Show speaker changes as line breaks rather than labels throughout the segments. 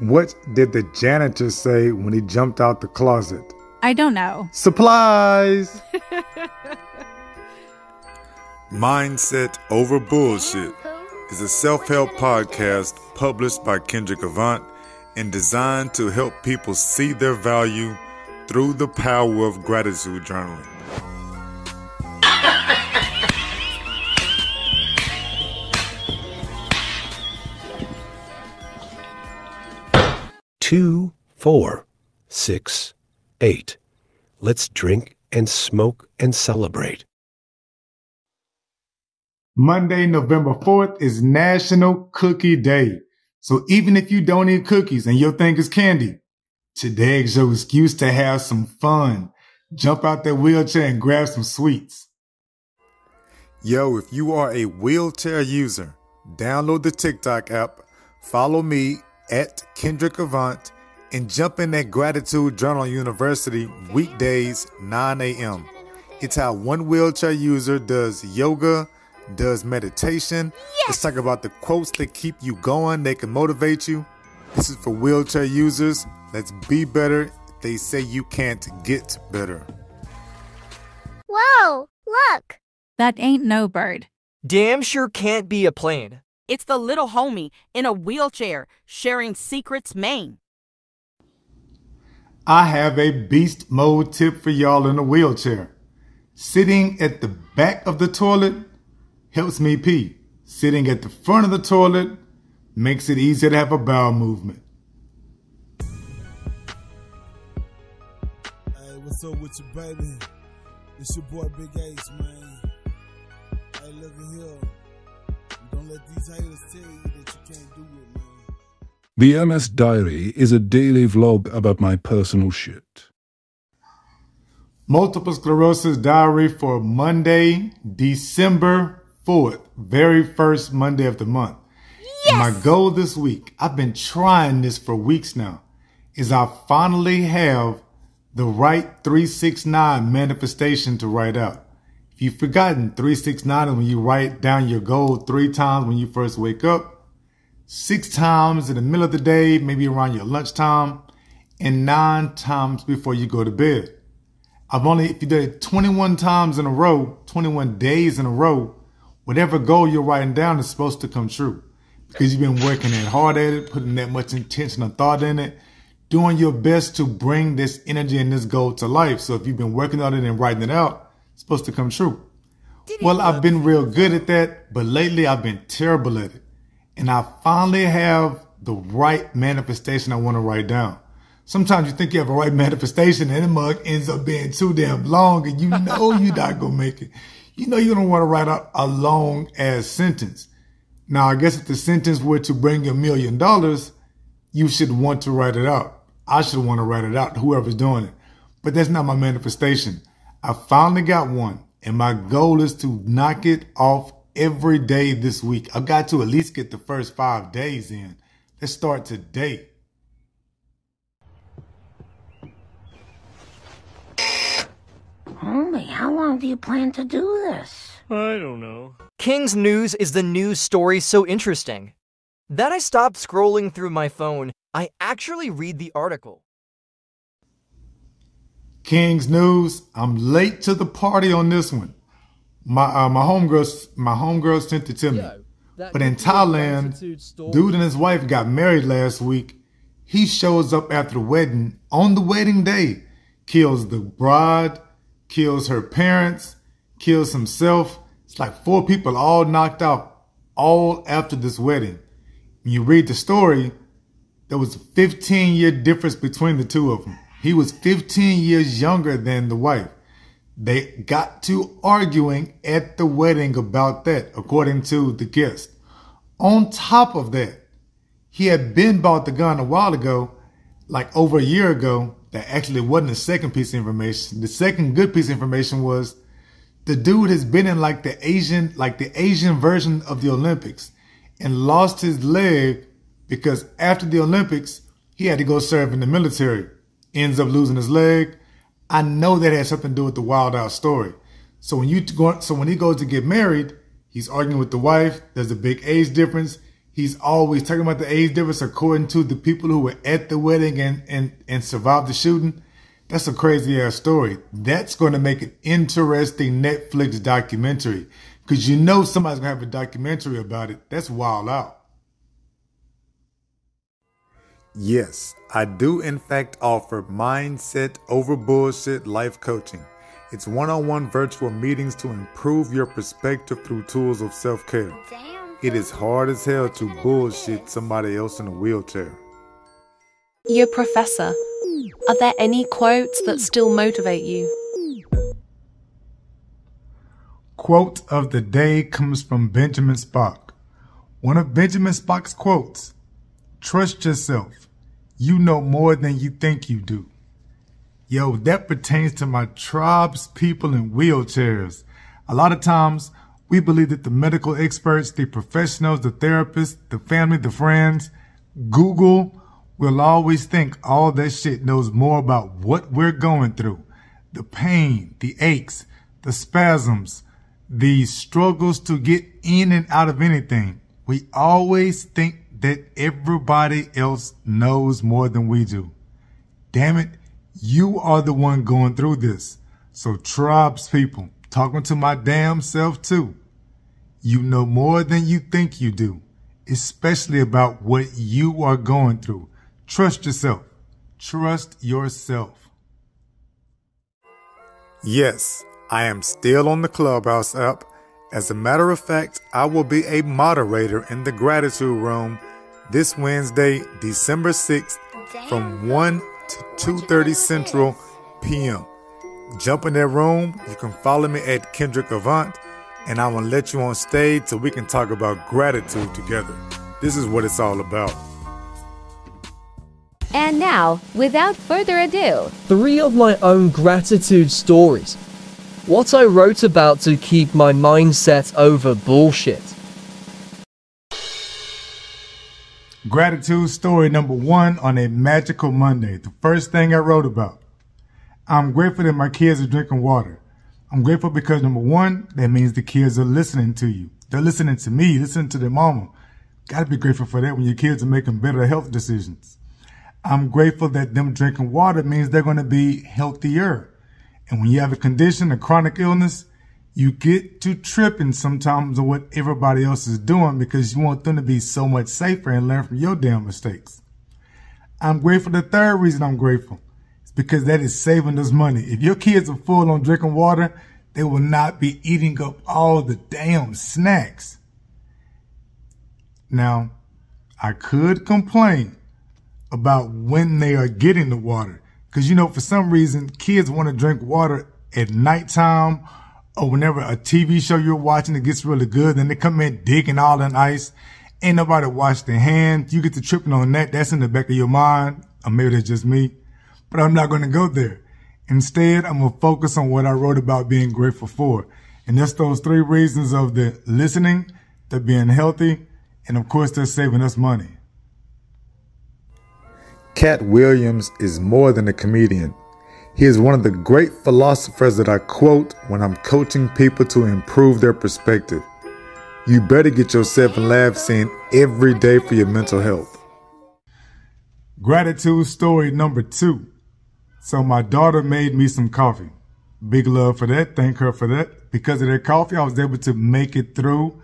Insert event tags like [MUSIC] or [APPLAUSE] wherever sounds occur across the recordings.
What did the janitor say when he jumped out the closet?
I don't know.
Supplies! [LAUGHS]
Mindset Over Bullshit is a self help podcast published by Kendrick Avant and designed to help people see their value through the power of gratitude journaling.
Two, four, six, eight. Let's drink and smoke and celebrate.
Monday, November 4th is National Cookie Day. So even if you don't eat cookies and your thing is candy, today is your excuse to have some fun. Jump out that wheelchair and grab some sweets.
Yo, if you are a wheelchair user, download the TikTok app, follow me at Kendrick Avant, and jump in that Gratitude Journal University weekdays 9 a.m. It's how one wheelchair user does yoga, does meditation. Yes. Let's talk about the quotes that keep you going, they can motivate you. This is for wheelchair users. Let's be better. They say you can't get better.
Whoa, look.
That ain't no bird.
Damn sure can't be a plane.
It's the little homie in a wheelchair sharing secrets Maine.
I have a beast mode tip for y'all in a wheelchair. Sitting at the back of the toilet helps me pee. Sitting at the front of the toilet makes it easier to have a bowel movement.
Hey, what's up with you, baby? It's your boy Big Ace, man. Hey, look at here. Don't let these haters tell you that you can't do it, man.
The MS Diary is a daily vlog about my personal shit.
Multiple Sclerosis Diary for Monday, December 4th, very first Monday of the month. Yes! my goal this week, I've been trying this for weeks now, is I finally have the right 369 manifestation to write out. You've forgotten, 369 is when you write down your goal three times when you first wake up, six times in the middle of the day, maybe around your lunchtime, and nine times before you go to bed. I've only, if you did it 21 times in a row, 21 days in a row, whatever goal you're writing down is supposed to come true because you've been working that hard at it, putting that much intention and thought in it, doing your best to bring this energy and this goal to life. So if you've been working on it and writing it out, supposed to come true. Well, I've been real good at that, but lately I've been terrible at it. And I finally have the right manifestation I want to write down. Sometimes you think you have a right manifestation and the mug ends up being too damn long and you know you're not going to make it you know you don't want to write out a long ass sentence. Now, I guess if the sentence were to bring you a million dollars, you should want to write it out. I should want to write it out, whoever's doing it. But that's not my manifestation. I finally got one, and my goal is to knock it off every day this week. I've got to at least get the first five days in. Let's start today.
Homie, how long do you plan to do this?
I don't know. King's News is the news story so interesting. That I stopped scrolling through my phone, I actually read the article.
King's News, I'm late to the party on this one. My uh, my homegirl my homegirl sent it to me. Yo, but in Thailand, dude and his wife got married last week. He shows up after the wedding on the wedding day, kills the bride, kills her parents, kills himself. It's like four people all knocked out, all after this wedding. When you read the story, there was a 15 year difference between the two of them. He was 15 years younger than the wife. They got to arguing at the wedding about that, according to the guest. On top of that, he had been bought the gun a while ago, like over a year ago, that actually wasn't the second piece of information. The second good piece of information was the dude has been in like the Asian, like the Asian version of the Olympics and lost his leg because after the Olympics, he had to go serve in the military. Ends up losing his leg. I know that has something to do with the wild out story. So when you go, so when he goes to get married, he's arguing with the wife. There's a big age difference. He's always talking about the age difference according to the people who were at the wedding and, and, and survived the shooting. That's a crazy ass story. That's going to make an interesting Netflix documentary because you know somebody's going to have a documentary about it. That's wild out.
Yes, I do in fact offer mindset over bullshit life coaching. It's one on one virtual meetings to improve your perspective through tools of self care. It is hard as hell to bullshit somebody else in a wheelchair.
Your professor, are there any quotes that still motivate you?
Quote of the day comes from Benjamin Spock. One of Benjamin Spock's quotes Trust yourself. You know more than you think you do. Yo, that pertains to my tribes, people in wheelchairs. A lot of times, we believe that the medical experts, the professionals, the therapists, the family, the friends, Google will always think all that shit knows more about what we're going through. The pain, the aches, the spasms, the struggles to get in and out of anything. We always think that everybody else knows more than we do. Damn it, you are the one going through this. So tribes people, talking to my damn self too. You know more than you think you do, especially about what you are going through. Trust yourself. Trust yourself.
Yes, I am still on the Clubhouse app. As a matter of fact, I will be a moderator in the gratitude room this Wednesday, December 6th from 1 to 2:30 Central PM. Jump in that room. You can follow me at Kendrick Avant, and I will let you on stage so we can talk about gratitude together. This is what it's all about.
And now, without further ado,
three of my own gratitude stories. What I wrote about to keep my mindset over bullshit.
Gratitude story number one on a magical Monday. The first thing I wrote about. I'm grateful that my kids are drinking water. I'm grateful because number one, that means the kids are listening to you. They're listening to me, listening to their mama. Gotta be grateful for that when your kids are making better health decisions. I'm grateful that them drinking water means they're to be healthier. And when you have a condition, a chronic illness, you get to tripping sometimes on what everybody else is doing because you want them to be so much safer and learn from your damn mistakes. I'm grateful. The third reason I'm grateful is because that is saving us money. If your kids are full on drinking water, they will not be eating up all the damn snacks. Now, I could complain about when they are getting the water. Cause you know, for some reason, kids want to drink water at nighttime or whenever a TV show you're watching it gets really good, then they come in digging all in ice. Ain't nobody wash their hands. You get to tripping on that. That's in the back of your mind. Or maybe that's just me. But I'm not going to go there. Instead, I'm going to focus on what I wrote about being grateful for. And that's those three reasons of the listening, the being healthy, and of course, they're saving us money.
Katt Williams is more than a comedian. He is one of the great philosophers that I quote when I'm coaching people to improve their perspective. You better get yourself in lab scene every day for your mental health.
Gratitude story number two. So my daughter made me some coffee. Big love for that. Thank her for that. Because of that coffee, I was able to make it through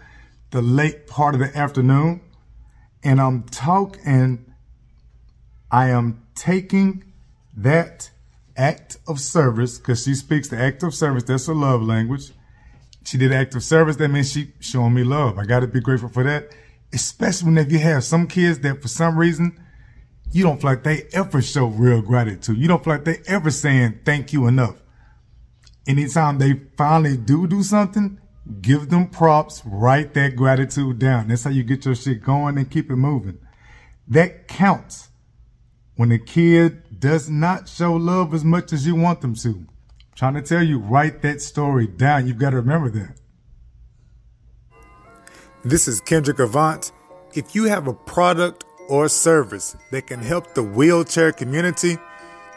the late part of the afternoon. And I'm talking I am taking that act of service because she speaks the act of service. That's her love language. She did act of service. That means she showing me love. I got to be grateful for that. Especially when if you have some kids that for some reason you don't feel like they ever show real gratitude. You don't feel like they ever saying thank you enough. Anytime they finally do do something, give them props, write that gratitude down. That's how you get your shit going and keep it moving. That counts when a kid does not show love as much as you want them to. I'm trying to tell you, write that story down. You've got to remember that.
This is Kendrick Avant. If you have a product or service that can help the wheelchair community,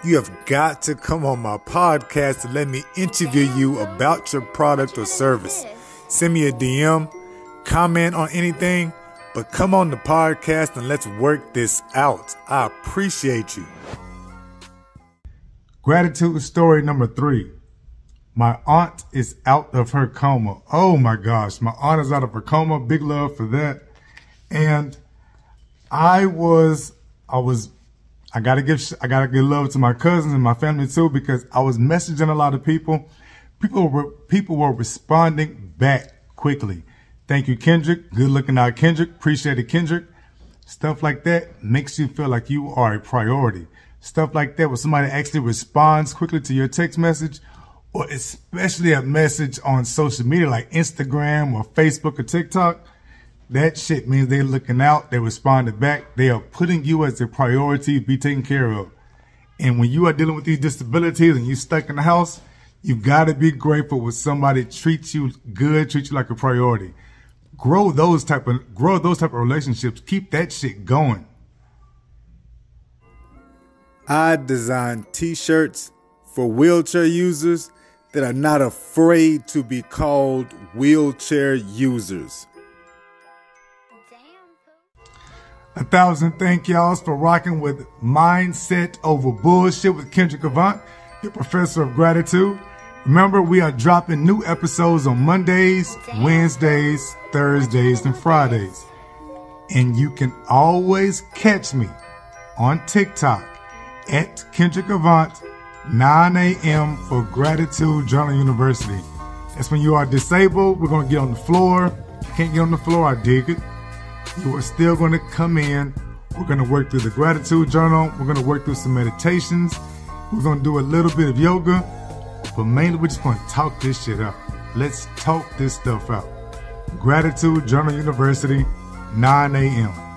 you have got to come on my podcast and let me interview you about your product or service. Send me a DM, comment on anything, but come on the podcast and let's work this out. I appreciate you.
Gratitude story number three. My aunt is out of her coma. Oh my gosh, my aunt is out of her coma. Big love for that. And I was, I was, I gotta give, I gotta give love to my cousins and my family too because I was messaging a lot of people. People were, people were responding back quickly. Thank you, Kendrick. Good looking out, Kendrick. Appreciate it, Kendrick. Stuff like that makes you feel like you are a priority. Stuff like that, when somebody actually responds quickly to your text message, or especially a message on social media like Instagram or Facebook or TikTok, that shit means they're looking out, they responded back, they are putting you as a priority to be taken care of. And when you are dealing with these disabilities and you're stuck in the house, you've got to be grateful when somebody treats you good, treats you like a priority grow those type of grow those type of relationships. Keep that shit going.
I design t-shirts for wheelchair users that are not afraid to be called wheelchair users.
A thousand thank y'alls for rocking with Mindset Over Bullshit with Kendrick Avant, your professor of gratitude. Remember, we are dropping new episodes on Mondays, Wednesdays, Thursdays, and Fridays. And you can always catch me on TikTok at Kendrick Avant, 9 a.m. for Gratitude Journal University. That's when you are disabled. We're going to get on the floor. You can't get on the floor. I dig it. You are still going to come in. We're going to work through the Gratitude Journal. We're going to work through some meditations. We're going to do a little bit of yoga. But mainly, we're just going to talk this shit out. Let's talk this stuff out. Gratitude Journal University, 9 a.m.